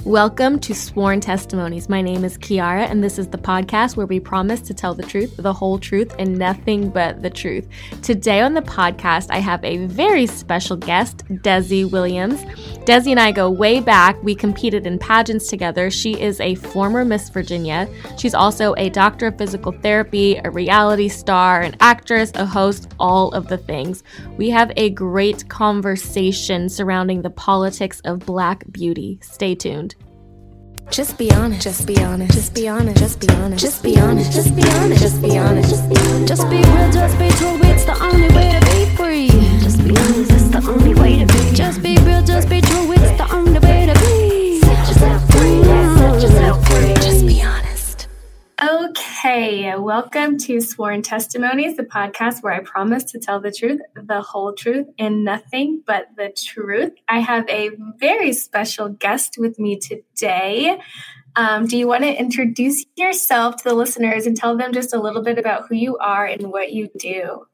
Welcome to Sworn Testimonies. My name is Kiara, and this is the podcast where we promise to tell the truth, the whole truth, and nothing but the truth. Today on the podcast, I have a very special guest, Desi Williams. Desi and I go way back. We competed in pageants together. She is a former Miss Virginia. She's also a doctor of physical therapy, a reality star, an actress, a host, all of the things. We have a great conversation surrounding the politics of Black beauty. Stay tuned. Just be honest. Just be honest. Just be honest. Just be honest. Just be honest. Just be honest. Just be honest. Just be real. Just be true. It's the only way to be free. Just be honest. It's the only way to be. Just be real. Just be true. It's the only way to be. Set yourself free. Set yourself free. Just be honest. Okay, welcome to Sworn Testimonies, the podcast where I promise to tell the truth, the whole truth, and nothing but the truth. I have a very special guest with me today. Um, do you want to introduce yourself to the listeners and tell them just a little bit about who you are and what you do?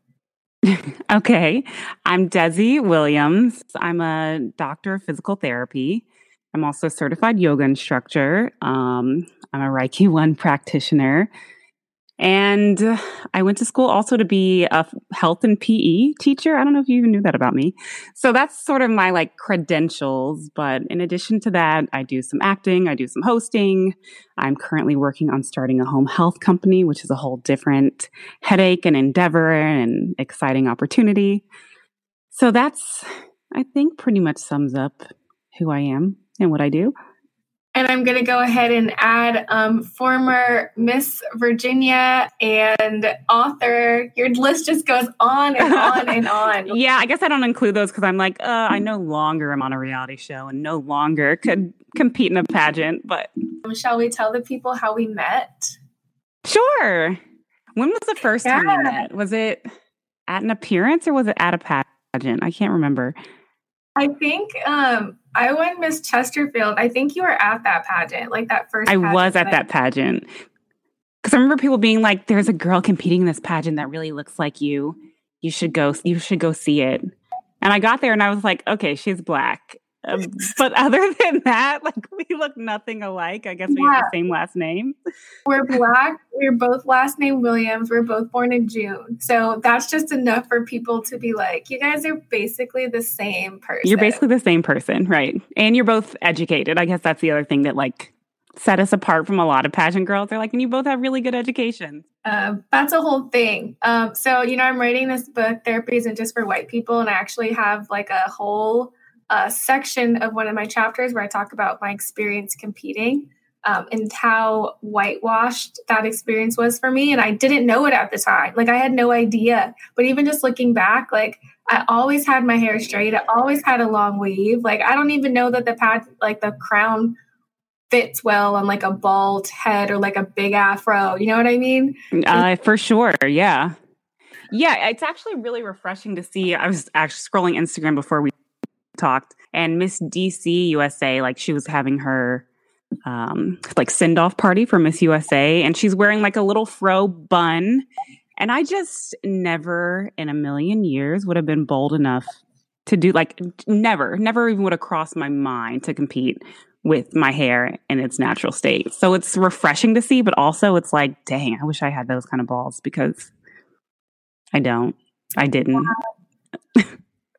okay, I'm Desi Williams. I'm a doctor of physical therapy. I'm also a certified yoga instructor. Um, I'm a Reiki 1 practitioner. And I went to school also to be a health and PE teacher. I don't know if you even knew that about me. So that's sort of my like credentials. But in addition to that, I do some acting, I do some hosting. I'm currently working on starting a home health company, which is a whole different headache and endeavor and exciting opportunity. So that's, I think, pretty much sums up who I am and what I do. And I'm going to go ahead and add um, former Miss Virginia and author. Your list just goes on and on and on. yeah, I guess I don't include those because I'm like, uh, I no longer am on a reality show and no longer could compete in a pageant. But um, shall we tell the people how we met? Sure. When was the first yeah. time we met? Was it at an appearance or was it at a pageant? I can't remember. I think um, I won Miss Chesterfield. I think you were at that pageant, like that first. I was at that pageant because I remember people being like, "There's a girl competing in this pageant that really looks like you. You should go. You should go see it." And I got there and I was like, "Okay, she's black." Um, but other than that, like we look nothing alike. I guess we yeah. have the same last name. We're black. We're both last name Williams. We're both born in June. So that's just enough for people to be like, you guys are basically the same person. You're basically the same person, right? And you're both educated. I guess that's the other thing that like set us apart from a lot of pageant girls. They're like, and you both have really good education. Uh, that's a whole thing. Um, so, you know, I'm writing this book, Therapy Isn't Just for White People, and I actually have like a whole a section of one of my chapters where I talk about my experience competing um, and how whitewashed that experience was for me. And I didn't know it at the time. Like I had no idea. But even just looking back, like I always had my hair straight. I always had a long weave. Like I don't even know that the pad, like the crown fits well on like a bald head or like a big afro. You know what I mean? Uh, for sure. Yeah. Yeah, it's actually really refreshing to see. I was actually scrolling Instagram before we talked and Miss DC USA, like she was having her um like send off party for Miss USA and she's wearing like a little fro bun. And I just never in a million years would have been bold enough to do like never, never even would have crossed my mind to compete with my hair in its natural state. So it's refreshing to see, but also it's like, dang, I wish I had those kind of balls because I don't. I didn't.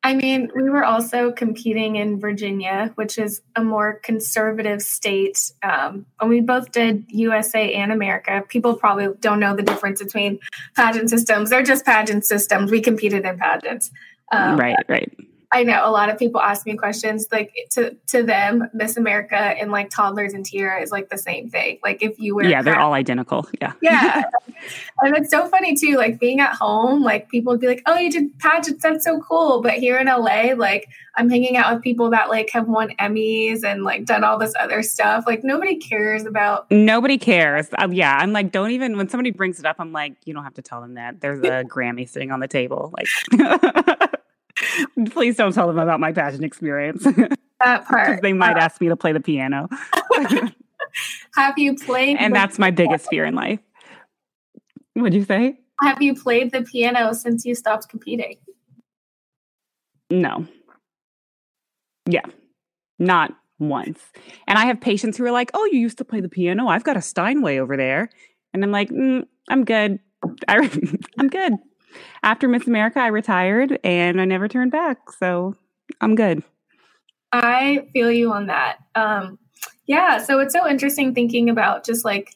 I mean, we were also competing in Virginia, which is a more conservative state. Um, and we both did USA and America. People probably don't know the difference between pageant systems. They're just pageant systems. We competed in pageants. Um, right, right. I know a lot of people ask me questions like to to them, Miss America and like toddlers and Tiara is like the same thing. Like if you were Yeah, they're all identical. Yeah. Yeah. and it's so funny too, like being at home, like people would be like, Oh, you did pageants, that's so cool. But here in LA, like I'm hanging out with people that like have won Emmys and like done all this other stuff. Like nobody cares about Nobody cares. Um, yeah. I'm like, don't even when somebody brings it up, I'm like, you don't have to tell them that. There's a Grammy sitting on the table. Like Please don't tell them about my pageant experience. That part. they might uh, ask me to play the piano. have you played? And that's my biggest fear in life. What'd you say? Have you played the piano since you stopped competing? No. Yeah. Not once. And I have patients who are like, "Oh, you used to play the piano. I've got a Steinway over there." And I'm like, mm, "I'm good. I, I'm good." After Miss America, I retired and I never turned back. So I'm good. I feel you on that. Um, yeah, so it's so interesting thinking about just like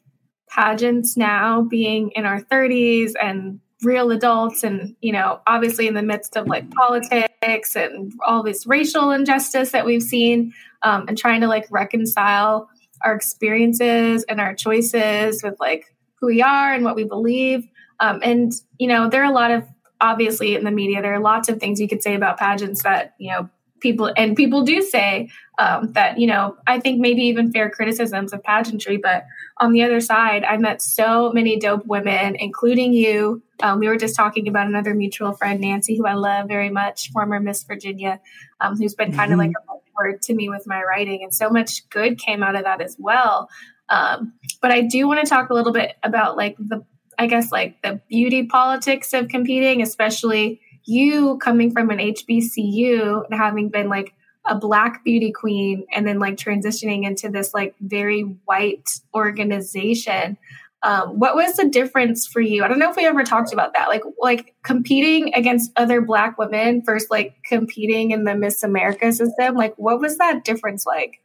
pageants now being in our 30s and real adults and you know obviously in the midst of like politics and all this racial injustice that we've seen um, and trying to like reconcile our experiences and our choices with like who we are and what we believe um, and you know there are a lot of obviously in the media there are lots of things you could say about pageants that you know people and people do say um, that you know i think maybe even fair criticisms of pageantry but on the other side i met so many dope women including you um, we were just talking about another mutual friend nancy who i love very much former miss virginia um, who's been kind of mm-hmm. like a mentor to me with my writing and so much good came out of that as well um, but i do want to talk a little bit about like the i guess like the beauty politics of competing especially you coming from an HBCU and having been like a black beauty queen and then like transitioning into this like very white organization um, what was the difference for you i don't know if we ever talked about that like like competing against other black women versus like competing in the miss america system like what was that difference like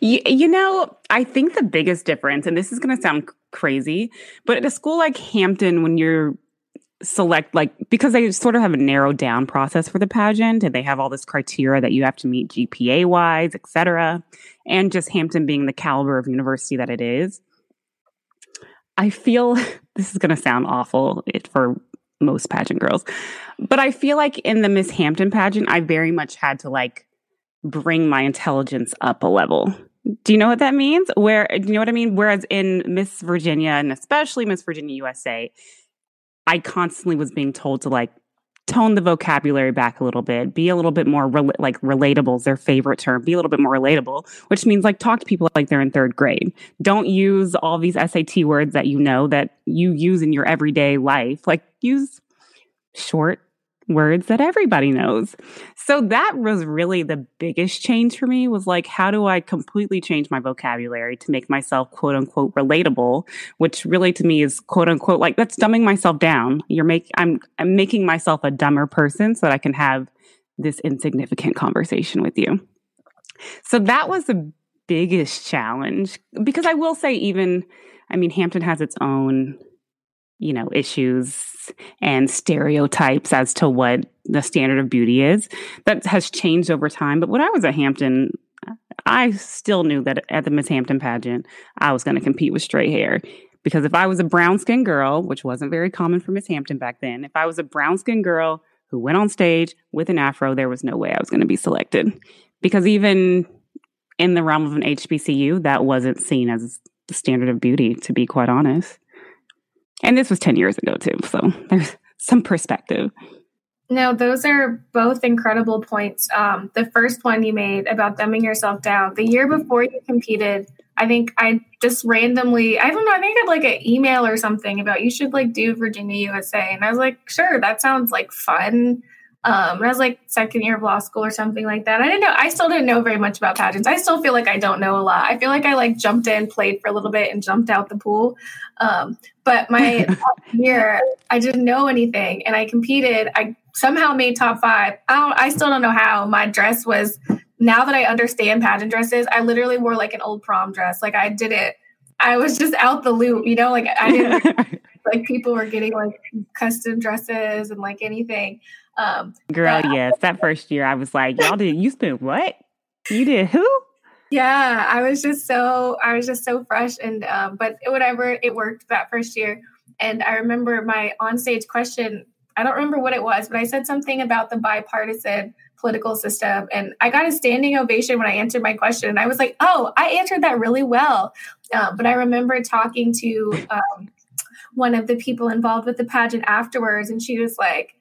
you, you know i think the biggest difference and this is going to sound crazy but at a school like hampton when you're select like because they sort of have a narrowed down process for the pageant and they have all this criteria that you have to meet GPA wise, et cetera, and just Hampton being the caliber of university that it is. I feel this is going to sound awful for most pageant girls, but I feel like in the Miss Hampton pageant, I very much had to like bring my intelligence up a level. Do you know what that means? Where do you know what I mean? Whereas in Miss Virginia and especially Miss Virginia USA, I constantly was being told to like tone the vocabulary back a little bit, be a little bit more re- like relatable is their favorite term, be a little bit more relatable, which means like talk to people like they're in third grade. Don't use all these SAT words that you know that you use in your everyday life. Like use short, words that everybody knows. So that was really the biggest change for me was like, how do I completely change my vocabulary to make myself quote unquote relatable, which really to me is quote unquote like that's dumbing myself down. You're making, I'm, I'm making myself a dumber person so that I can have this insignificant conversation with you. So that was the biggest challenge because I will say even, I mean, Hampton has its own you know, issues and stereotypes as to what the standard of beauty is. That has changed over time. But when I was at Hampton, I still knew that at the Miss Hampton pageant, I was going to compete with straight hair. Because if I was a brown skinned girl, which wasn't very common for Miss Hampton back then, if I was a brown skinned girl who went on stage with an afro, there was no way I was going to be selected. Because even in the realm of an HBCU, that wasn't seen as the standard of beauty, to be quite honest. And this was 10 years ago, too. So there's some perspective. No, those are both incredible points. Um, the first one you made about dumbing yourself down. The year before you competed, I think I just randomly, I don't know, I think I had like an email or something about you should like do Virginia USA. And I was like, sure, that sounds like fun. Um, and I was like second year of law school or something like that. I didn't know. I still didn't know very much about pageants. I still feel like I don't know a lot. I feel like I like jumped in, played for a little bit, and jumped out the pool. Um, but my year, I didn't know anything, and I competed. I somehow made top five. I don't. I still don't know how. My dress was. Now that I understand pageant dresses, I literally wore like an old prom dress. Like I did it. I was just out the loop, you know. Like I didn't. like people were getting like custom dresses and like anything. Um, Girl, yes, that first year I was like, y'all did you spent what? You did who? Yeah, I was just so I was just so fresh and um, but whatever it worked that first year. And I remember my onstage question. I don't remember what it was, but I said something about the bipartisan political system, and I got a standing ovation when I answered my question. And I was like, "Oh, I answered that really well." Um, but I remember talking to um, one of the people involved with the pageant afterwards, and she was like,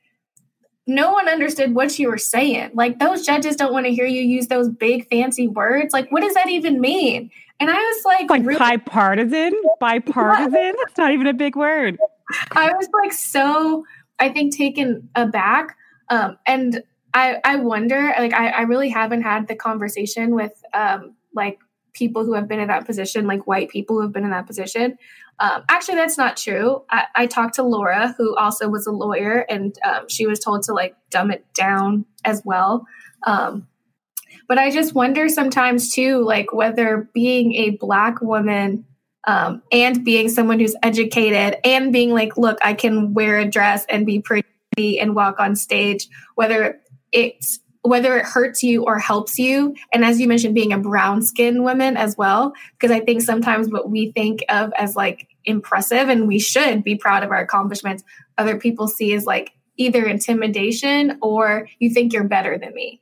no one understood what you were saying. Like those judges don't want to hear you use those big fancy words. Like what does that even mean? And I was like, like really? bipartisan, bipartisan. That's not even a big word. I was like so, I think taken aback. Um, and I, I wonder, like, I, I really haven't had the conversation with, um, like, people who have been in that position, like white people who have been in that position. Um, actually, that's not true. I, I, talked to Laura, who also was a lawyer, and um, she was told to like dumb it down as well. Um, but I just wonder sometimes too, like whether being a black woman um, and being someone who's educated and being like, look, I can wear a dress and be pretty and walk on stage, whether it's whether it hurts you or helps you. And as you mentioned, being a brown skinned woman as well, because I think sometimes what we think of as like impressive and we should be proud of our accomplishments, other people see as like either intimidation or you think you're better than me.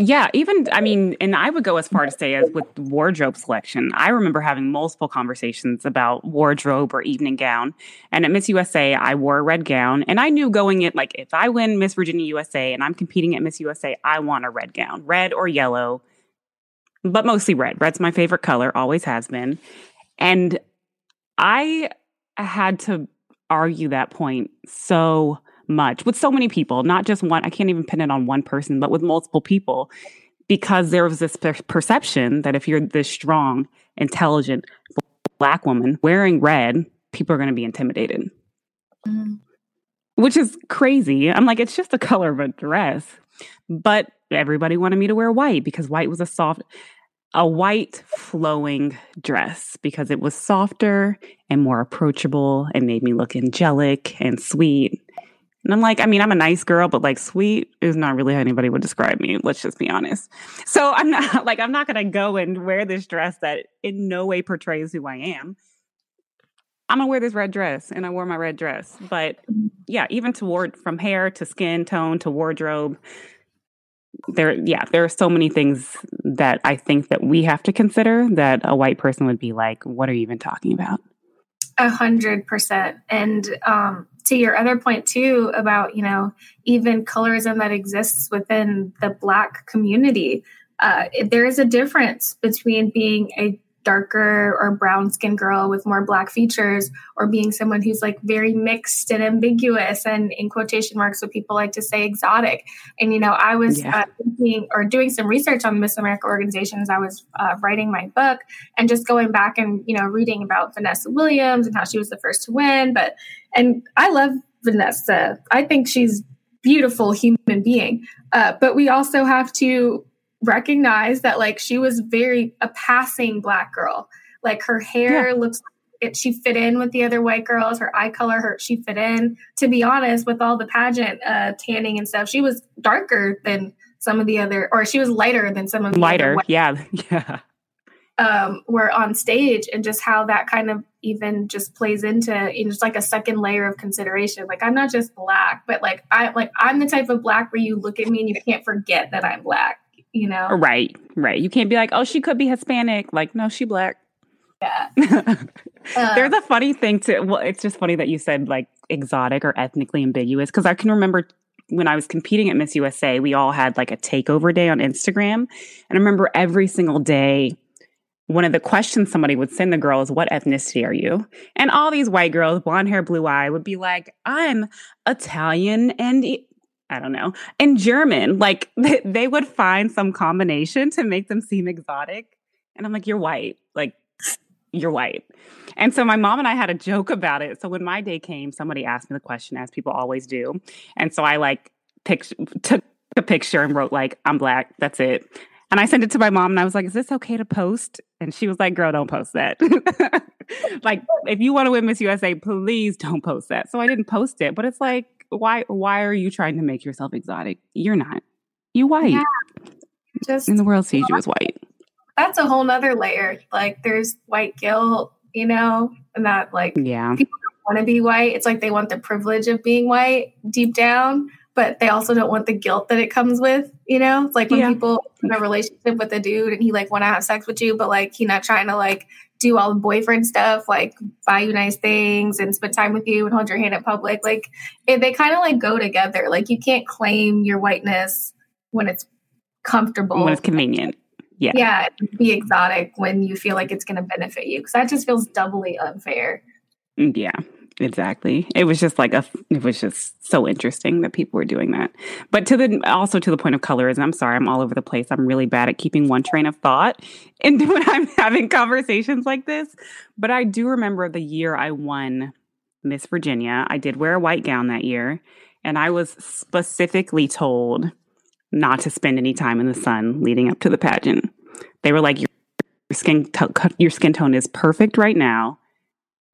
Yeah, even I mean, and I would go as far to say as with wardrobe selection. I remember having multiple conversations about wardrobe or evening gown. And at Miss USA, I wore a red gown, and I knew going in like if I win Miss Virginia USA and I'm competing at Miss USA, I want a red gown, red or yellow, but mostly red. Red's my favorite color, always has been. And I had to argue that point so much with so many people, not just one. I can't even pin it on one person, but with multiple people, because there was this per- perception that if you're this strong, intelligent black woman wearing red, people are going to be intimidated. Mm-hmm. Which is crazy. I'm like, it's just the color of a dress. But everybody wanted me to wear white because white was a soft, a white flowing dress because it was softer and more approachable and made me look angelic and sweet. And I'm like, I mean, I'm a nice girl, but like sweet is not really how anybody would describe me. Let's just be honest. So I'm not like, I'm not going to go and wear this dress that in no way portrays who I am. I'm gonna wear this red dress and I wore my red dress. But yeah, even toward from hair to skin tone to wardrobe, there yeah, there are so many things that I think that we have to consider that a white person would be like, what are you even talking about? A hundred percent. And um to your other point too about you know even colorism that exists within the black community uh, there is a difference between being a darker or brown skinned girl with more black features or being someone who's like very mixed and ambiguous and in quotation marks what people like to say exotic. And you know i was yeah. uh, thinking or doing some research on miss america organizations i was uh, writing my book and just going back and you know reading about vanessa williams and how she was the first to win. But and i love vanessa. I think she's beautiful human being. Uh, but we also have to recognize that like she was very a passing black girl. Like her hair yeah. looks it she fit in with the other white girls. Her eye color, her she fit in. To be honest, with all the pageant uh, tanning and stuff, she was darker than some of the other, or she was lighter than some of the lighter. yeah, yeah. Um, were on stage, and just how that kind of even just plays into you know, just like a second layer of consideration. Like I'm not just black, but like I like I'm the type of black where you look at me and you can't forget that I'm black you know? Right, right. You can't be like, oh, she could be Hispanic. Like, no, she black. Yeah. There's a um, funny thing to, well, it's just funny that you said like exotic or ethnically ambiguous because I can remember when I was competing at Miss USA, we all had like a takeover day on Instagram. And I remember every single day, one of the questions somebody would send the girl is, What ethnicity are you? And all these white girls, blonde hair, blue eye, would be like, I'm Italian and I don't know, in German. Like they would find some combination to make them seem exotic. And I'm like, you're white. Like, you're white. And so my mom and I had a joke about it. So when my day came, somebody asked me the question, as people always do. And so I like took a picture and wrote, like, I'm black. That's it. And I sent it to my mom and I was like, is this okay to post? And she was like, girl, don't post that. like, if you want to win Miss USA, please don't post that. So I didn't post it. But it's like, why why are you trying to make yourself exotic? You're not. You white. Yeah. Just and the world sees you as white. That's a whole nother layer. Like there's white guilt, you know, and that like yeah. people want to be white. It's like they want the privilege of being white deep down, but they also don't want the guilt that it comes with, you know? It's like when yeah. people in a relationship with a dude and he like want to have sex with you, but like he not trying to like do all the boyfriend stuff, like buy you nice things and spend time with you and hold your hand in public. Like it, they kind of like go together. Like you can't claim your whiteness when it's comfortable, when it's convenient. Yeah. Yeah. Be exotic when you feel like it's going to benefit you. Cause that just feels doubly unfair. Mm, yeah. Exactly. It was just like a, it was just so interesting that people were doing that. But to the, also to the point of colorism, I'm sorry, I'm all over the place. I'm really bad at keeping one train of thought and when I'm having conversations like this. But I do remember the year I won Miss Virginia. I did wear a white gown that year. And I was specifically told not to spend any time in the sun leading up to the pageant. They were like, your skin, your skin tone is perfect right now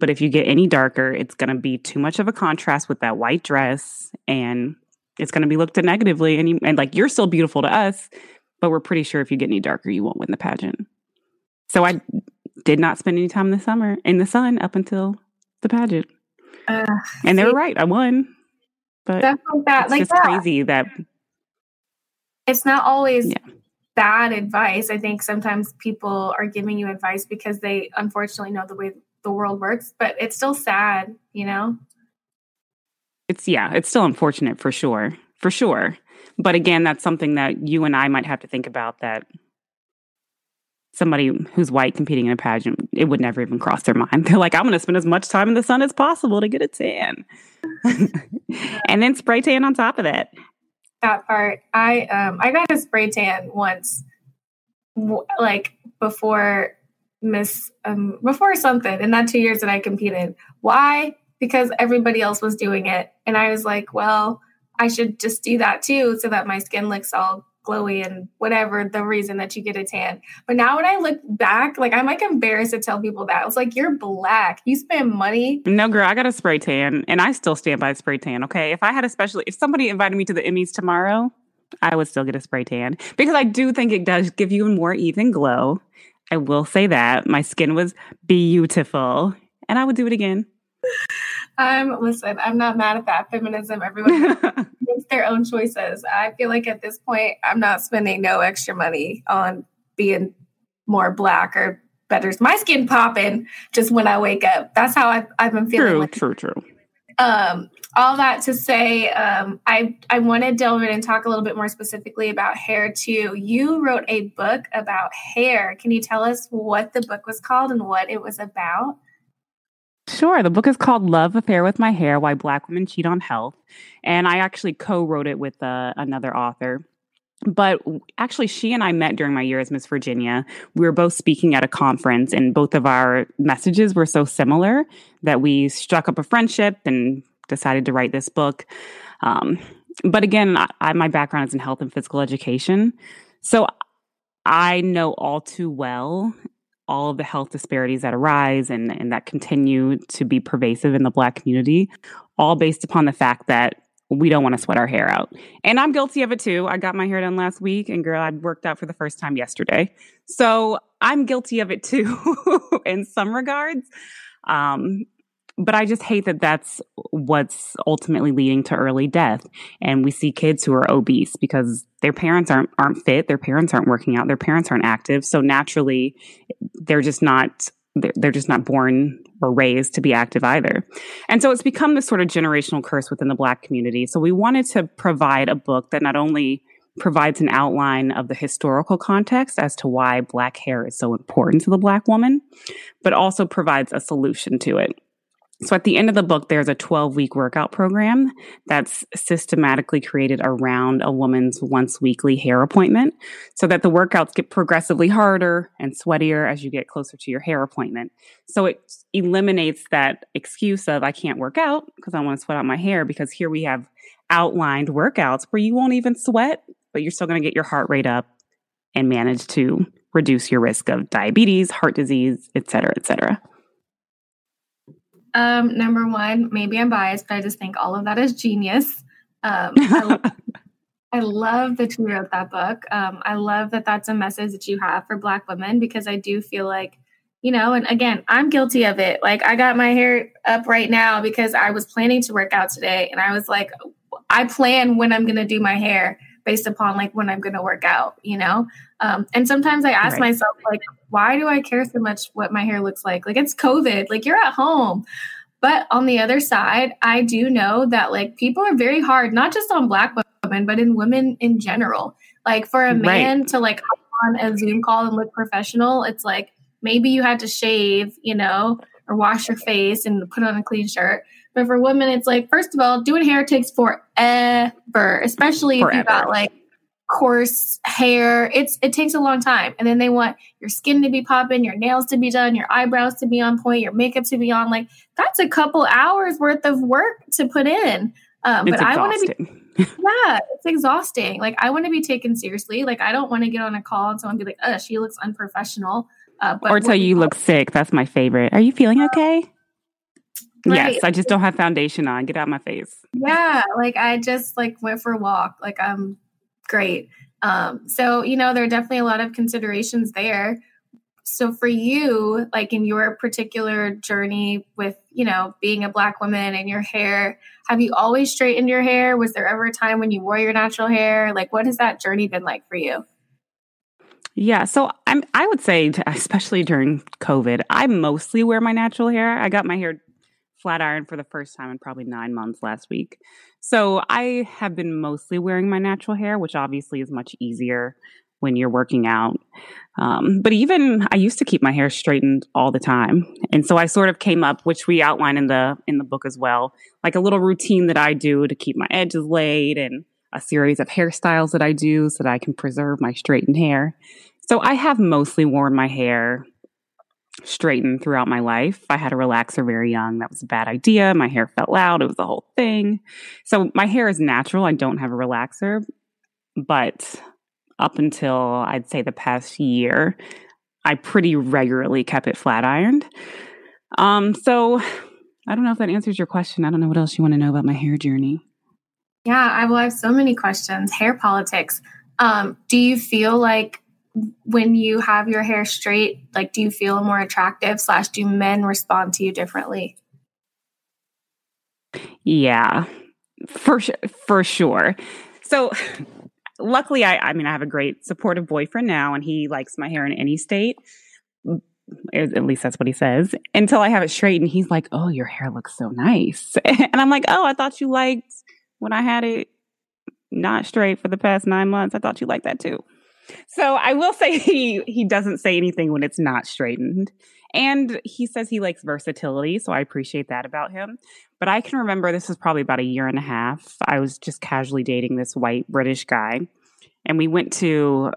but if you get any darker, it's going to be too much of a contrast with that white dress and it's going to be looked at negatively. And, you, and like, you're still beautiful to us, but we're pretty sure if you get any darker, you won't win the pageant. So I did not spend any time in the summer in the sun up until the pageant. Uh, and they were right. I won. But like that. it's like just that. crazy that it's not always yeah. bad advice. I think sometimes people are giving you advice because they unfortunately know the way the world works, but it's still sad, you know? It's, yeah, it's still unfortunate for sure. For sure. But again, that's something that you and I might have to think about that somebody who's white competing in a pageant, it would never even cross their mind. They're like, I'm going to spend as much time in the sun as possible to get a tan. and then spray tan on top of that. That part. I um I got a spray tan once like before miss um, before something in that two years that I competed. Why? Because everybody else was doing it. And I was like, well, I should just do that too so that my skin looks all glowy and whatever the reason that you get a tan. But now when I look back, like I'm like embarrassed to tell people that. I was like, you're black. You spend money. No, girl, I got a spray tan and I still stand by spray tan. Okay. If I had especially if somebody invited me to the Emmys tomorrow, I would still get a spray tan because I do think it does give you a more even glow. I will say that my skin was beautiful and I would do it again. Um, listen, I'm not mad at that. Feminism, everyone makes their own choices. I feel like at this point, I'm not spending no extra money on being more black or better. My skin popping just when I wake up. That's how I've, I've been feeling. True, like. true, true. Um, all that to say, um, I I want to delve in and talk a little bit more specifically about hair too. You wrote a book about hair. Can you tell us what the book was called and what it was about? Sure. The book is called Love Affair with My Hair Why Black Women Cheat on Health. And I actually co wrote it with uh, another author. But actually, she and I met during my year as Miss Virginia. We were both speaking at a conference, and both of our messages were so similar that we struck up a friendship and decided to write this book. Um, but again, I, my background is in health and physical education. So I know all too well all of the health disparities that arise and, and that continue to be pervasive in the Black community, all based upon the fact that we don't want to sweat our hair out. And I'm guilty of it too. I got my hair done last week and girl, I worked out for the first time yesterday. So I'm guilty of it too in some regards. Um, but I just hate that that's what's ultimately leading to early death. And we see kids who are obese because their parents aren't aren't fit, their parents aren't working out, their parents aren't active. So naturally, they're just not they're, just not born or raised to be active either. And so it's become this sort of generational curse within the Black community. So we wanted to provide a book that not only provides an outline of the historical context as to why Black hair is so important to the Black woman, but also provides a solution to it. So at the end of the book, there's a 12 week workout program that's systematically created around a woman's once weekly hair appointment so that the workouts get progressively harder and sweatier as you get closer to your hair appointment. So it eliminates that excuse of I can't work out because I want to sweat out my hair because here we have outlined workouts where you won't even sweat, but you're still going to get your heart rate up and manage to reduce your risk of diabetes, heart disease, et cetera, et cetera. Um, number one, maybe I'm biased, but I just think all of that is genius. Um, I, love, I, love that you wrote that book. Um, I love that that's a message that you have for Black women because I do feel like, you know, and again, I'm guilty of it. Like, I got my hair up right now because I was planning to work out today, and I was like, I plan when I'm going to do my hair based upon like when I'm going to work out, you know? Um, and sometimes I ask right. myself, like, why do I care so much what my hair looks like? Like, it's COVID, like, you're at home. But on the other side, I do know that like people are very hard, not just on Black women, but in women in general. Like, for a man right. to like on a Zoom call and look professional, it's like maybe you had to shave, you know, or wash your face and put on a clean shirt. But for women, it's like, first of all, doing hair takes forever, especially forever. if you got like coarse hair. It's it takes a long time. And then they want your skin to be popping, your nails to be done, your eyebrows to be on point, your makeup to be on. Like that's a couple hours worth of work to put in. Um, but I want to be yeah, it's exhausting. Like I want to be taken seriously. Like I don't want to get on a call and someone be like, "Oh, she looks unprofessional." Uh, or tell you you look sick. That's my favorite. Are you feeling okay? Right. Yes, I just don't have foundation on. Get out my face. Yeah, like I just like went for a walk. Like I'm great. Um, so you know, there are definitely a lot of considerations there. So for you, like in your particular journey with, you know, being a black woman and your hair, have you always straightened your hair? Was there ever a time when you wore your natural hair? Like what has that journey been like for you? Yeah, so I'm I would say especially during COVID, I mostly wear my natural hair. I got my hair flat iron for the first time in probably nine months last week. So I have been mostly wearing my natural hair, which obviously is much easier when you're working out. Um, but even I used to keep my hair straightened all the time, and so I sort of came up, which we outline in the in the book as well, like a little routine that I do to keep my edges laid, and a series of hairstyles that I do so that I can preserve my straightened hair. So I have mostly worn my hair straightened throughout my life. I had a relaxer very young. That was a bad idea. My hair fell out. It was the whole thing. So my hair is natural. I don't have a relaxer. But up until I'd say the past year, I pretty regularly kept it flat ironed. Um, so I don't know if that answers your question. I don't know what else you want to know about my hair journey. Yeah, I will have so many questions. Hair politics. Um, do you feel like when you have your hair straight, like do you feel more attractive slash do men respond to you differently? Yeah, for for sure. So luckily I I mean I have a great supportive boyfriend now and he likes my hair in any state. Mm, at least that's what he says. Until I have it straight and he's like, "Oh, your hair looks so nice." and I'm like, "Oh, I thought you liked when I had it not straight for the past 9 months. I thought you liked that too." So I will say he he doesn't say anything when it's not straightened. And he says he likes versatility, so I appreciate that about him. But I can remember this was probably about a year and a half. I was just casually dating this white British guy, and we went to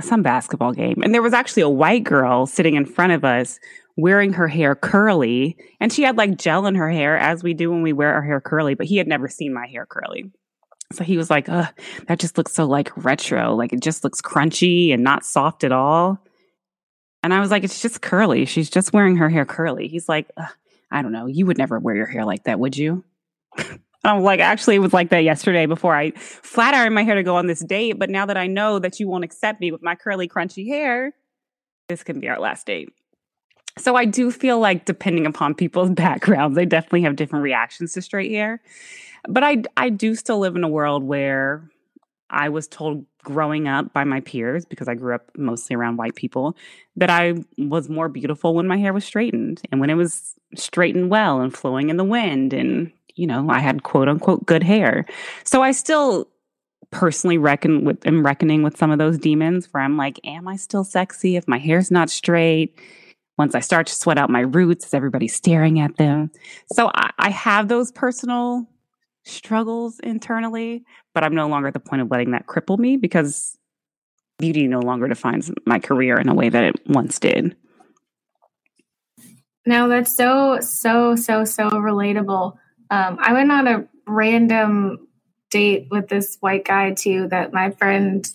some basketball game. And there was actually a white girl sitting in front of us wearing her hair curly, and she had like gel in her hair as we do when we wear our hair curly, but he had never seen my hair curly. So he was like, Ugh, that just looks so like retro. Like it just looks crunchy and not soft at all. And I was like, it's just curly. She's just wearing her hair curly. He's like, I don't know. You would never wear your hair like that, would you? I'm like, actually, it was like that yesterday before I flat ironed my hair to go on this date. But now that I know that you won't accept me with my curly, crunchy hair, this can be our last date. So I do feel like, depending upon people's backgrounds, they definitely have different reactions to straight hair. But I I do still live in a world where I was told growing up by my peers because I grew up mostly around white people that I was more beautiful when my hair was straightened and when it was straightened well and flowing in the wind and you know I had quote unquote good hair. So I still personally reckon with am reckoning with some of those demons where I'm like am I still sexy if my hair's not straight? Once I start to sweat out my roots, is everybody staring at them? So I, I have those personal struggles internally, but I'm no longer at the point of letting that cripple me because beauty no longer defines my career in a way that it once did. No, that's so, so, so, so relatable. Um, I went on a random date with this white guy too that my friend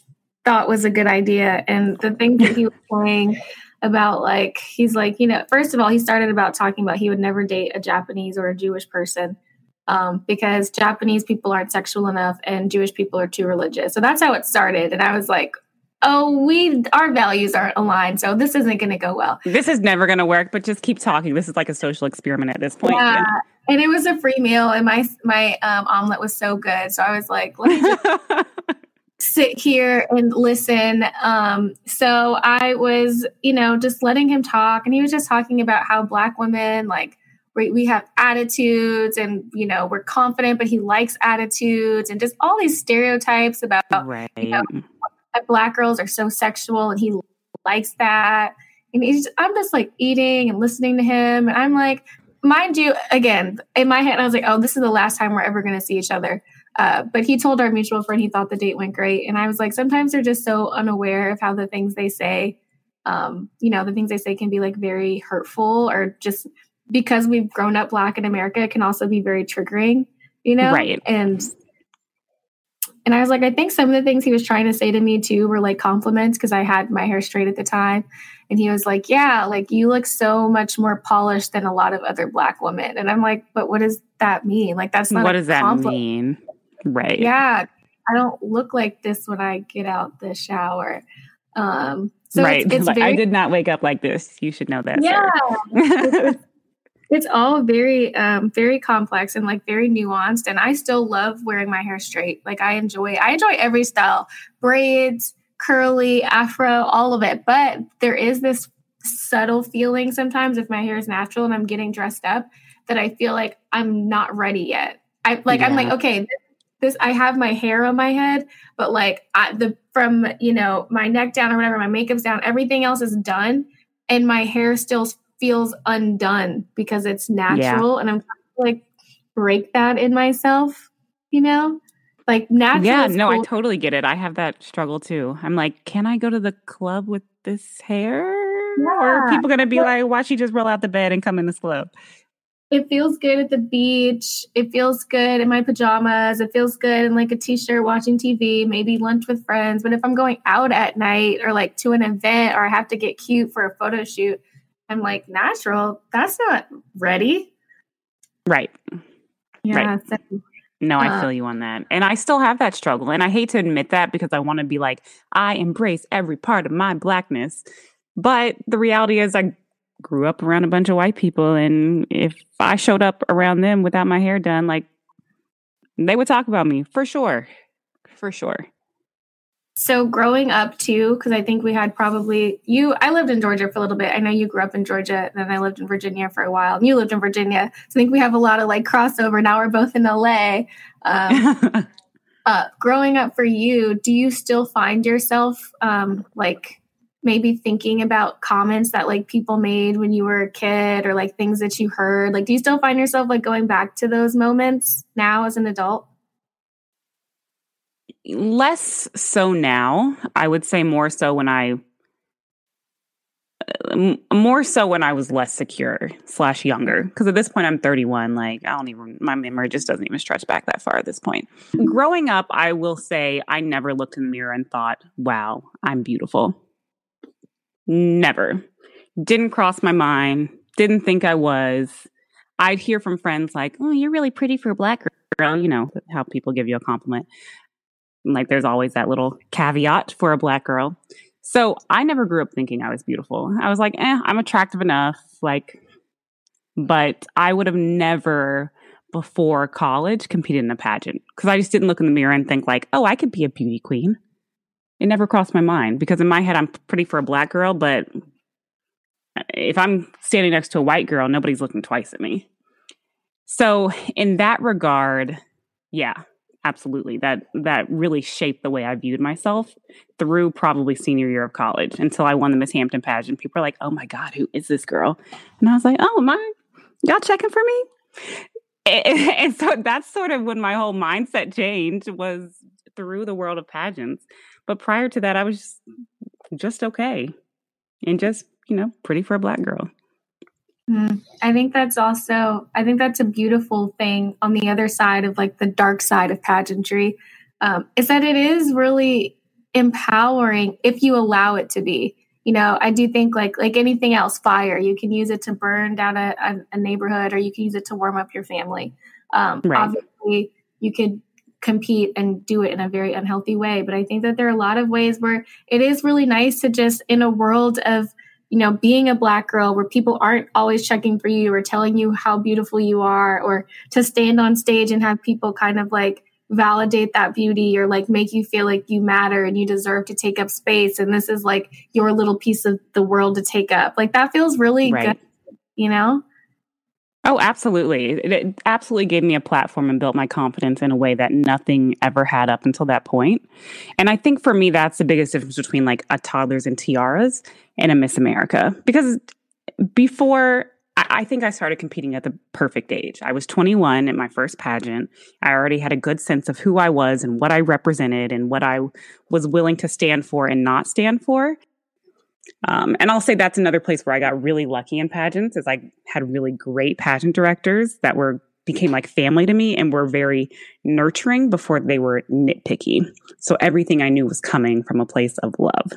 thought was a good idea. And the thing that he was saying about like, he's like, you know, first of all, he started about talking about he would never date a Japanese or a Jewish person um, because Japanese people aren't sexual enough and Jewish people are too religious. So that's how it started. And I was like, oh, we our values aren't aligned, so this isn't going to go well. This is never going to work. But just keep talking. This is like a social experiment at this point. Yeah. yeah. And it was a free meal, and my my um, omelet was so good. So I was like, let me just sit here and listen. Um, so I was, you know, just letting him talk, and he was just talking about how black women like we, we have attitudes and you know we're confident but he likes attitudes and just all these stereotypes about right. you know, black girls are so sexual and he likes that And he's, I'm just like eating and listening to him. And I'm like, mind you, again, in my head, I was like, oh, this is the last time we're ever going to see each other. Uh, but he told our mutual friend he thought the date went great. And I was like, sometimes they're just so unaware of how the things they say, um, you know, the things they say can be like very hurtful or just because we've grown up black in America, it can also be very triggering, you know? Right. And and I was like, I think some of the things he was trying to say to me too were like compliments because I had my hair straight at the time. And he was like, Yeah, like you look so much more polished than a lot of other black women. And I'm like, But what does that mean? Like, that's not what does that mean? Right. Yeah. I don't look like this when I get out the shower. Um, so right. It's, it's like, very, I did not wake up like this. You should know that. Yeah. it's all very um very complex and like very nuanced and i still love wearing my hair straight. Like i enjoy i enjoy every style braids curly afro all of it. But there is this subtle feeling sometimes if my hair is natural and i'm getting dressed up that i feel like i'm not ready yet. I like yeah. i'm like okay this, this i have my hair on my head but like I, the from you know my neck down or whatever my makeup's down everything else is done and my hair still feels undone because it's natural yeah. and I'm like break that in myself, you know? Like natural. Yeah, no, cool. I totally get it. I have that struggle too. I'm like, can I go to the club with this hair? Yeah. Or are people gonna be like, why she just roll out the bed and come in this club? It feels good at the beach. It feels good in my pajamas. It feels good in like a t-shirt watching TV, maybe lunch with friends. But if I'm going out at night or like to an event or I have to get cute for a photo shoot, I'm like, natural, that's not ready. Right. Yeah. Right. So, no, I uh, feel you on that. And I still have that struggle. And I hate to admit that because I want to be like, I embrace every part of my blackness. But the reality is, I grew up around a bunch of white people. And if I showed up around them without my hair done, like, they would talk about me for sure. For sure. So growing up too, because I think we had probably you. I lived in Georgia for a little bit. I know you grew up in Georgia, and then I lived in Virginia for a while. And you lived in Virginia, so I think we have a lot of like crossover. Now we're both in LA. Um, uh, growing up for you, do you still find yourself um, like maybe thinking about comments that like people made when you were a kid, or like things that you heard? Like, do you still find yourself like going back to those moments now as an adult? Less so now. I would say more so when I uh, more so when I was less secure slash younger. Because at this point, I'm 31. Like I don't even my memory just doesn't even stretch back that far at this point. Growing up, I will say I never looked in the mirror and thought, "Wow, I'm beautiful." Never. Didn't cross my mind. Didn't think I was. I'd hear from friends like, "Oh, you're really pretty for a black girl." You know how people give you a compliment. Like there's always that little caveat for a black girl. So I never grew up thinking I was beautiful. I was like, eh, I'm attractive enough. Like, but I would have never before college competed in a pageant because I just didn't look in the mirror and think like, oh, I could be a beauty queen. It never crossed my mind because in my head I'm pretty for a black girl, but if I'm standing next to a white girl, nobody's looking twice at me. So in that regard, yeah, absolutely. That that really shaped the way i viewed myself through probably senior year of college until i won the miss hampton pageant. People are like oh my god who is this girl? And i was like oh my y'all checking for me? And, and so that's sort of when my whole mindset changed was through the world of pageants. But prior to that i was just, just okay and just you know pretty for a black girl Mm, I think that's also, I think that's a beautiful thing on the other side of like the dark side of pageantry, um, is that it is really empowering if you allow it to be. You know, I do think like like anything else, fire you can use it to burn down a, a, a neighborhood, or you can use it to warm up your family. Um, right. Obviously, you could compete and do it in a very unhealthy way, but I think that there are a lot of ways where it is really nice to just in a world of you know, being a black girl where people aren't always checking for you or telling you how beautiful you are, or to stand on stage and have people kind of like validate that beauty or like make you feel like you matter and you deserve to take up space. And this is like your little piece of the world to take up. Like that feels really right. good, you know? Oh, absolutely. It absolutely gave me a platform and built my confidence in a way that nothing ever had up until that point. And I think for me, that's the biggest difference between like a toddlers and tiaras and a Miss America. Because before, I think I started competing at the perfect age. I was 21 in my first pageant. I already had a good sense of who I was and what I represented and what I was willing to stand for and not stand for. Um, and I'll say that's another place where I got really lucky in pageants is I had really great pageant directors that were became like family to me and were very nurturing before they were nitpicky. So everything I knew was coming from a place of love.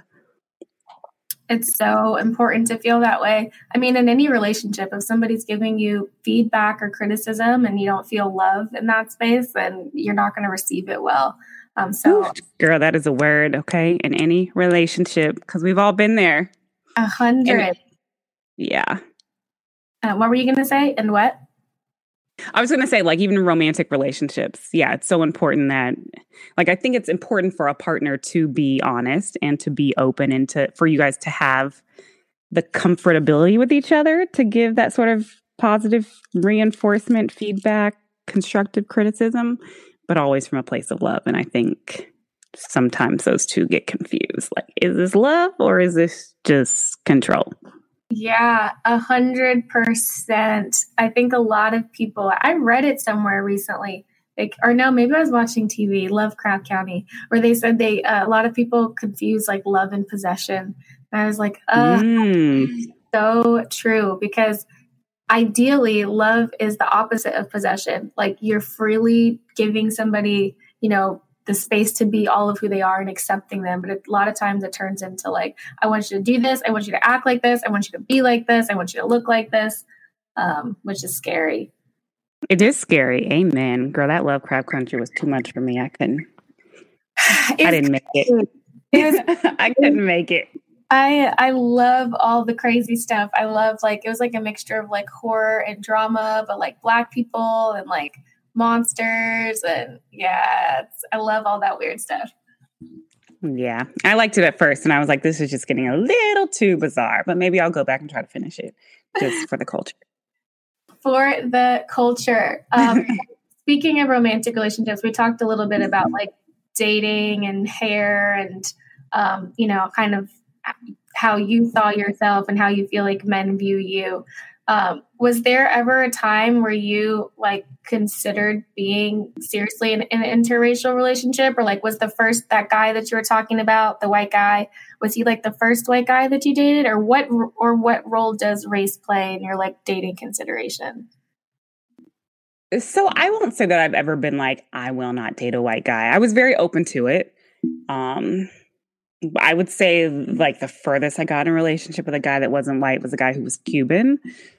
It's so important to feel that way. I mean, in any relationship, if somebody's giving you feedback or criticism and you don't feel love in that space, then you're not going to receive it well. Um, so, Ooh, girl, that is a word, okay, in any relationship, because we've all been there. A hundred. Yeah. Uh, what were you going to say? And what? I was going to say, like, even romantic relationships. Yeah, it's so important that, like, I think it's important for a partner to be honest and to be open and to, for you guys to have the comfortability with each other to give that sort of positive reinforcement, feedback, constructive criticism but always from a place of love. And I think sometimes those two get confused. Like, is this love or is this just control? Yeah, a hundred percent. I think a lot of people, I read it somewhere recently, like, or no, maybe I was watching TV, Lovecraft Country, where they said they, uh, a lot of people confuse like love and possession. And I was like, oh, mm. so true because ideally love is the opposite of possession like you're freely giving somebody you know the space to be all of who they are and accepting them. But a lot of times it turns into like i want you to do this. I want you to act like this. I want you to be like this. I want you to look like this um, which is scary. It is scary. Amen. Girl that lovecraft country was too much for me. I couldn't. I didn't make it, it was, i couldn't make it. I I love all the crazy stuff. I love like it was like a mixture of like horror and drama, but like black people and like monsters and yeah, I love all that weird stuff. Yeah, I liked it at first, and I was like, "This is just getting a little too bizarre." But maybe I'll go back and try to finish it just for the culture. For the culture. Um, speaking of romantic relationships, we talked a little bit about like dating and hair and um, you know, kind of how you saw yourself and how you feel like men view you. Um, was there ever a time where you like considered being seriously in, an interracial relationship? Or like was the first that guy that you were talking about the white guy was he like the first white guy that you dated? Or what or what role does race play in your like dating consideration? So i won't say that i've ever been like i will not date a white guy. I was very open to it. Um I would say like the furthest I got in a relationship with a guy that wasn't white was a guy who was Cuban.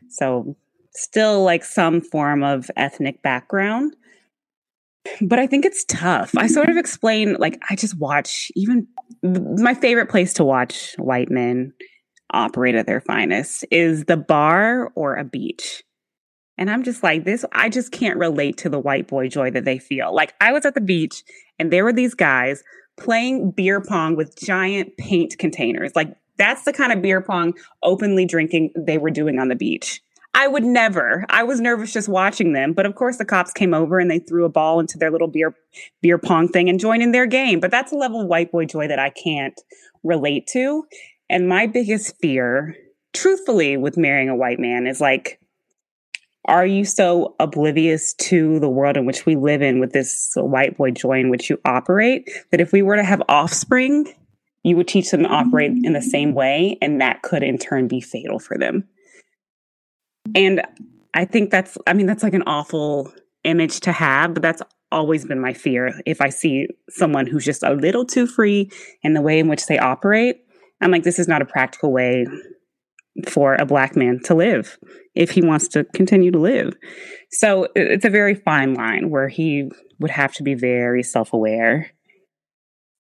So still like some form of ethnic background. But I think it's tough. I sort of explain like I just watch even my favorite place to watch white men operate at their finest is the bar or a beach. And I'm just like, this, I just can't relate to the white boy joy that they feel. Like, I was at the beach and there were these guys playing beer pong with giant paint containers. Like that's the kind of beer pong openly drinking they were doing on the beach. I would never. I was nervous just watching them, but of course the cops came over and they threw a ball into their little beer beer pong thing and joined in their game. But that's a level of white boy joy that I can't relate to. And my biggest fear, truthfully, with marrying a white man is like are you so oblivious to the world in which we live in with this white boy joy in which you operate that if we were to have offspring, you would teach them to operate in the same way, and that could in turn be fatal for them. And I think that's, I mean, that's like an awful image to have, but that's always been my fear. If I see someone who's just a little too free in the way in which they operate, I'm like, this is not a practical way for a black man to live if he wants to continue to live. So it's a very fine line where he would have to be very self aware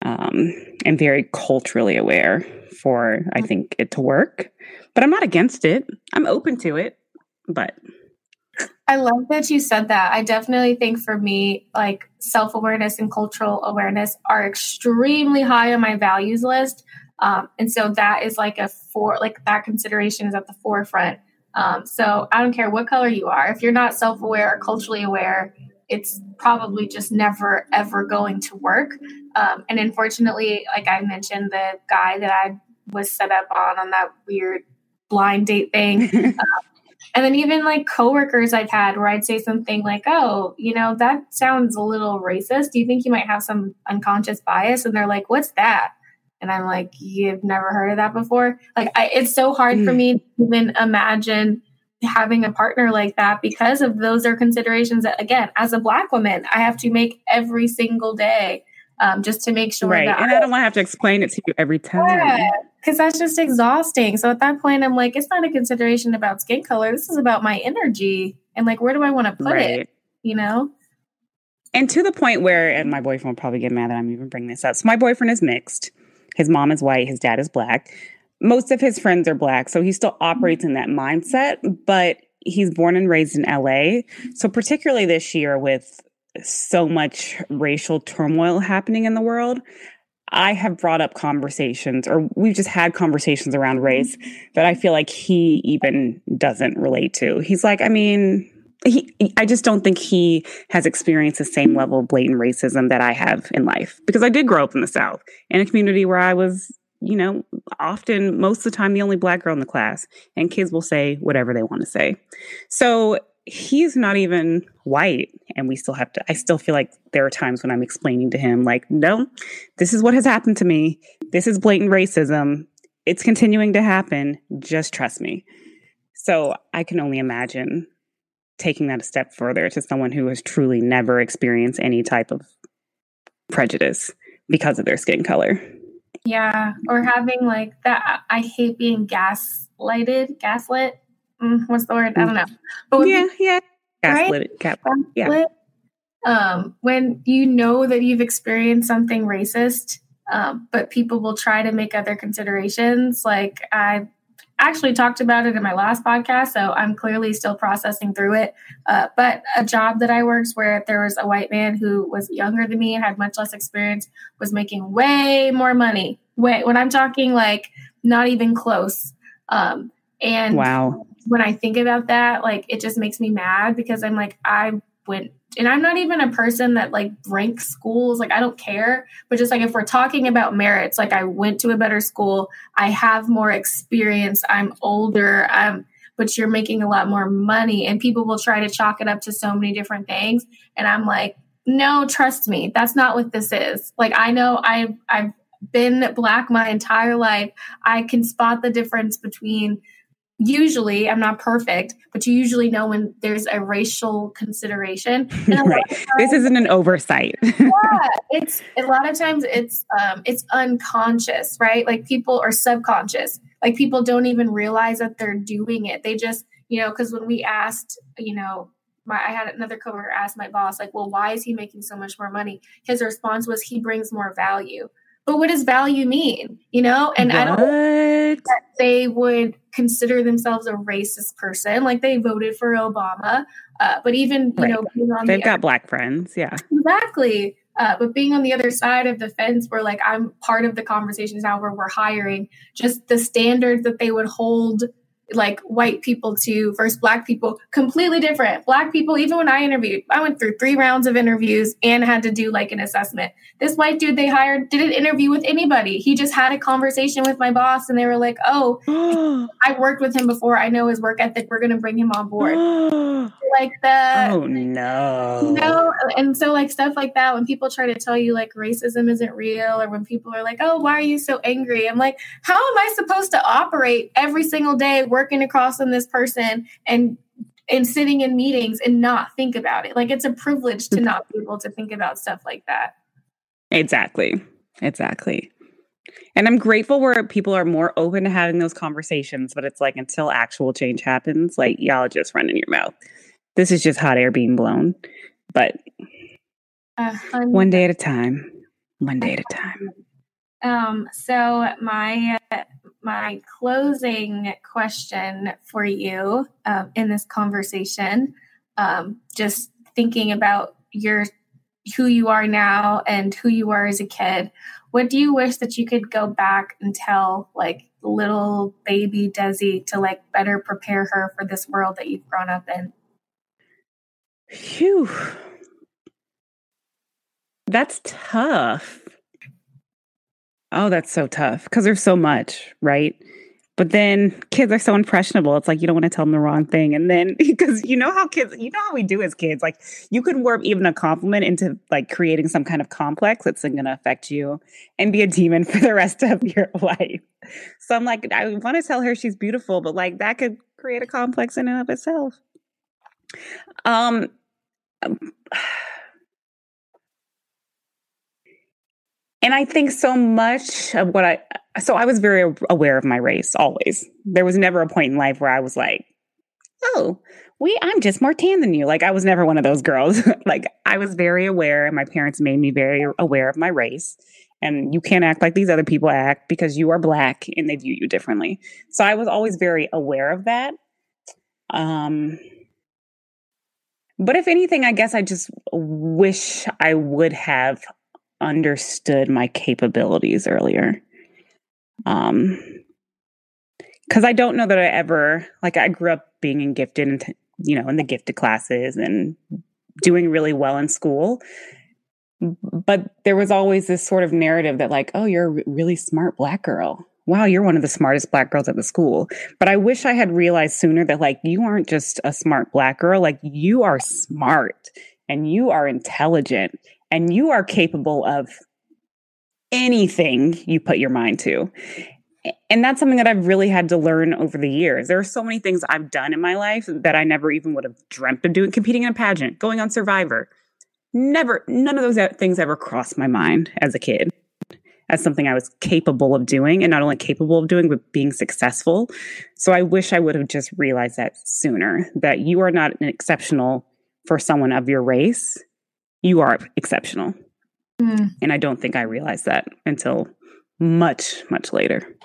um, and very culturally aware for, I think, it to work. But I'm not against it, I'm open to it. But I love that you said that. I definitely think for me, like self awareness and cultural awareness are extremely high on my values list. Um, and so that is like a for like that consideration is at the forefront Um, so I don't care what color you are. If you're not self aware or culturally aware, it's probably just never ever going to work. Um, and unfortunately, like I mentioned, the guy that I was set up on on that weird blind date thing. um, and then even like coworkers I've had where I'd say something like, "Oh, you know, that sounds a little racist. Do you think you might have some unconscious bias?" And they're like, "What's that?" And I'm like, "You've never heard of that before?" Like, I, it's so hard mm. for me to even imagine having a partner like that because of those are considerations that, again, as a black woman, I have to make every single day um, just to make sure right. that and I, I don't want to have to explain it to you every time. Yeah, because that's just exhausting. So at that point, I'm like, it's not a consideration about skin color. This is about my energy and like, where do I want to put right. it? You know? And to the point where, and my boyfriend will probably get mad that I'm even bringing this up. So my boyfriend is mixed. His mom is white, his dad is black. Most of his friends are black. So he still operates in that mindset, but he's born and raised in LA. So particularly this year with so much racial turmoil happening in the world, I have brought up conversations, or we've just had conversations around race that I feel like he even doesn't relate to. He's like, I mean, he, I just don't think he has experienced the same level of blatant racism that I have in life because I did grow up in the South in a community where I was, you know, often most of the time the only black girl in the class, and kids will say whatever they want to say. So he's not even white and we still have to i still feel like there are times when i'm explaining to him like no this is what has happened to me. This is blatant racism. It's continuing to happen. Just trust me. So i can only imagine taking that a step further to someone who has truly never experienced any type of prejudice because of their skin color yeah or having like that i hate being gaslighted gaslit mm, what's the word? I don't know. But yeah, yeah. Gaslit, right? Cap, yeah. Um, when you know that you've experienced something racist, um, but people will try to make other considerations. Like I actually talked about it in my last podcast, so I'm clearly still processing through it. Uh, but a job that I worked where there was a white man who was younger than me, and had much less experience, was making way more money. Way when I'm talking like not even close. Um, and wow, when I think about that, like it just makes me mad because I'm like, I went and I'm not even a person that like ranks schools. Like I don't care. But just like if we're talking about merits, like I went to a better school, I have more experience, I'm older, I'm but you're making a lot more money. And people will try to chalk it up to so many different things. And I'm like, no, trust me, that's not what this is. Like I know I've I've been black my entire life. I can spot the difference between usually i'm not perfect but you usually know when there's a racial consideration. Right. times, this isn't an oversight. Yeah it's a lot of times it's um it's unconscious right? Like people are subconscious. Like people don't even realize that they're doing it. They just you know because when we asked you know my, I had another coworker ask my boss, like, well, why is he making so much more money? His response was, he brings more value. But what does value mean? You know, and what? I don't that they would consider themselves a racist person, like they voted for Obama. Uh, but even you right. know, they've the got other, black friends, yeah, exactly. Uh, but being on the other side of the fence, where like I'm part of the conversations now, where we're hiring, just the standards that they would hold like white people to versus black people completely different. Black people even when i interviewed i went through three rounds of interviews and had to do like an assessment. This white dude they hired didn't interview with anybody. He just had a conversation with my boss and they were like oh i worked with him before. I know his work ethic. We're going to bring him on board. Like that oh no. You know and so like stuff like that when people try to tell you like racism isn't real or when people are like oh why are you so angry? I'm like how am i supposed to operate every single day working across from this person and and sitting in meetings and not think about it. Like it's a privilege to not be able to think about stuff like that. Exactly. Exactly. And I'm grateful where people are more open to having those conversations, but it's like until actual change happens, like y'all just run in your mouth. This is just hot air being blown. But uh, one day at a time. One day at a time. Um, so my my closing question for you um, in this conversation, um, just thinking about your who you are now and who you are as a kid. What do you wish that you could go back and tell like little baby Desi to like better prepare her for this world that you've grown up in? Phew. That's tough. Oh, that's so tough because there's so much, right? But then kids are so impressionable. It's like you don't want to tell them the wrong thing. And then because you know how kids, you know how we do as kids, like you could warp even a compliment into like creating some kind of complex that's going to affect you and be a demon for the rest of your life. So I'm like, I want to tell her she's beautiful, but like that could create a complex in and of itself. Um, and I think so much of what I so I was very aware of my race always. There was never a point in life where I was like, "Oh, we I'm just more tan than you." Like I was never one of those girls. like I was very aware and my parents made me very aware of my race. And you can't act like these other people act because you are black and they view you differently. So I was always very aware of that. Um but if anything, I guess I just wish I would have understood my capabilities earlier. Um, because I don't know that I ever like I grew up being in gifted and you know in the gifted classes and doing really well in school, but there was always this sort of narrative that like oh you're a really smart black girl. Wow you're one of the smartest black girls at the school. But i wish i had realized sooner that like you aren't just a smart black girl. Like you are smart and you are intelligent and you are capable of anything you put your mind to. And that's something that I've really had to learn over the years. There are so many things I've done in my life that I never even would have dreamt of doing, competing in a pageant, going on Survivor. Never, none of those things ever crossed my mind as a kid as something I was capable of doing and not only capable of doing, but being successful. So I wish I would have just realized that sooner that you are not an exceptional for someone of your race you are exceptional. Mm. And I don't think I realized that until much, much later.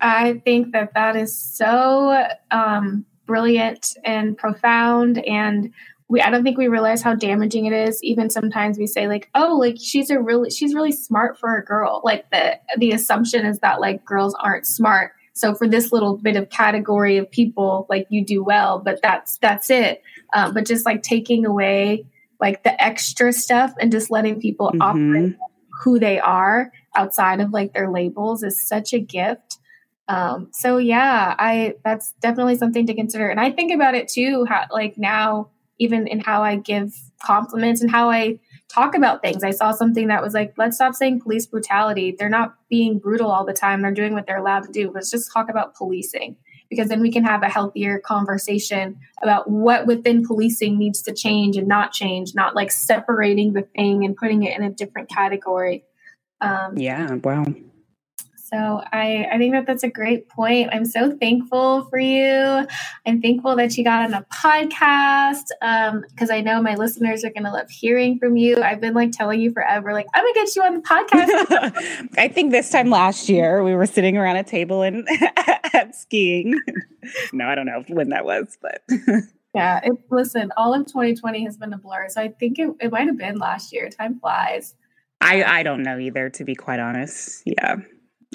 I think that that is so um, brilliant and profound. And we, I don't think we realize how damaging it is. Even sometimes we say like, oh, like she's a really, she's really smart for a girl. Like the, the assumption is that like girls aren't smart. So for this little bit of category of people, like you do well, but that's, that's it. Um, but just like taking away like the extra stuff and just letting people mm-hmm. operate who they are outside of like their labels is such a gift. Um, so yeah, I that's definitely something to consider. And I think about it too, how like now, even in how I give compliments and how I talk about things. I saw something that was like, let's stop saying police brutality. They're not being brutal all the time. They're doing what they're allowed to do. Let's just talk about policing because then we can have a healthier conversation about what within policing needs to change and not change, not like separating the thing and putting it in a different category. Um, yeah, wow. So I, I think that that's a great point. I'm so thankful for you. I'm thankful that you got on a podcast because um, I know my listeners are going to love hearing from you. I've been like telling you forever, like I'm going to get you on the podcast. I think this time last year we were sitting around a table and at skiing. no, I don't know when that was, but. yeah, it, listen, all of 2020 has been a blur. So I think it, it might have been last year. Time flies. I, I don't know either, to be quite honest. Yeah.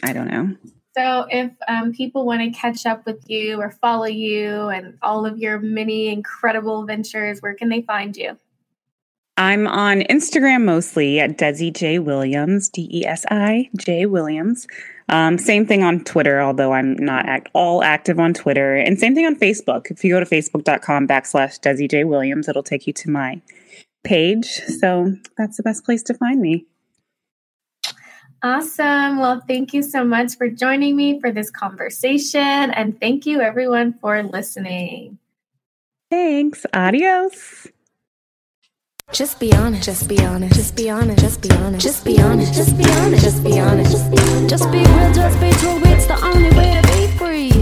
I don't know. So, if um, people want to catch up with you or follow you and all of your many incredible ventures, where can they find you? I'm on Instagram mostly at Desi J Williams, D E S I J Williams. Um, same thing on Twitter, although I'm not act- all active on Twitter. And same thing on Facebook. If you go to facebook.com backslash Desi J Williams, it'll take you to my page. So that's the best place to find me. Awesome. Well, thank you so much for joining me for this conversation. And thank you, everyone, for listening. Thanks. Adios. Just be honest. Just be honest. Just be honest. Just be honest. Just be honest. Just be honest. Just be honest. Just be real. Just be true. It's the only way to be free.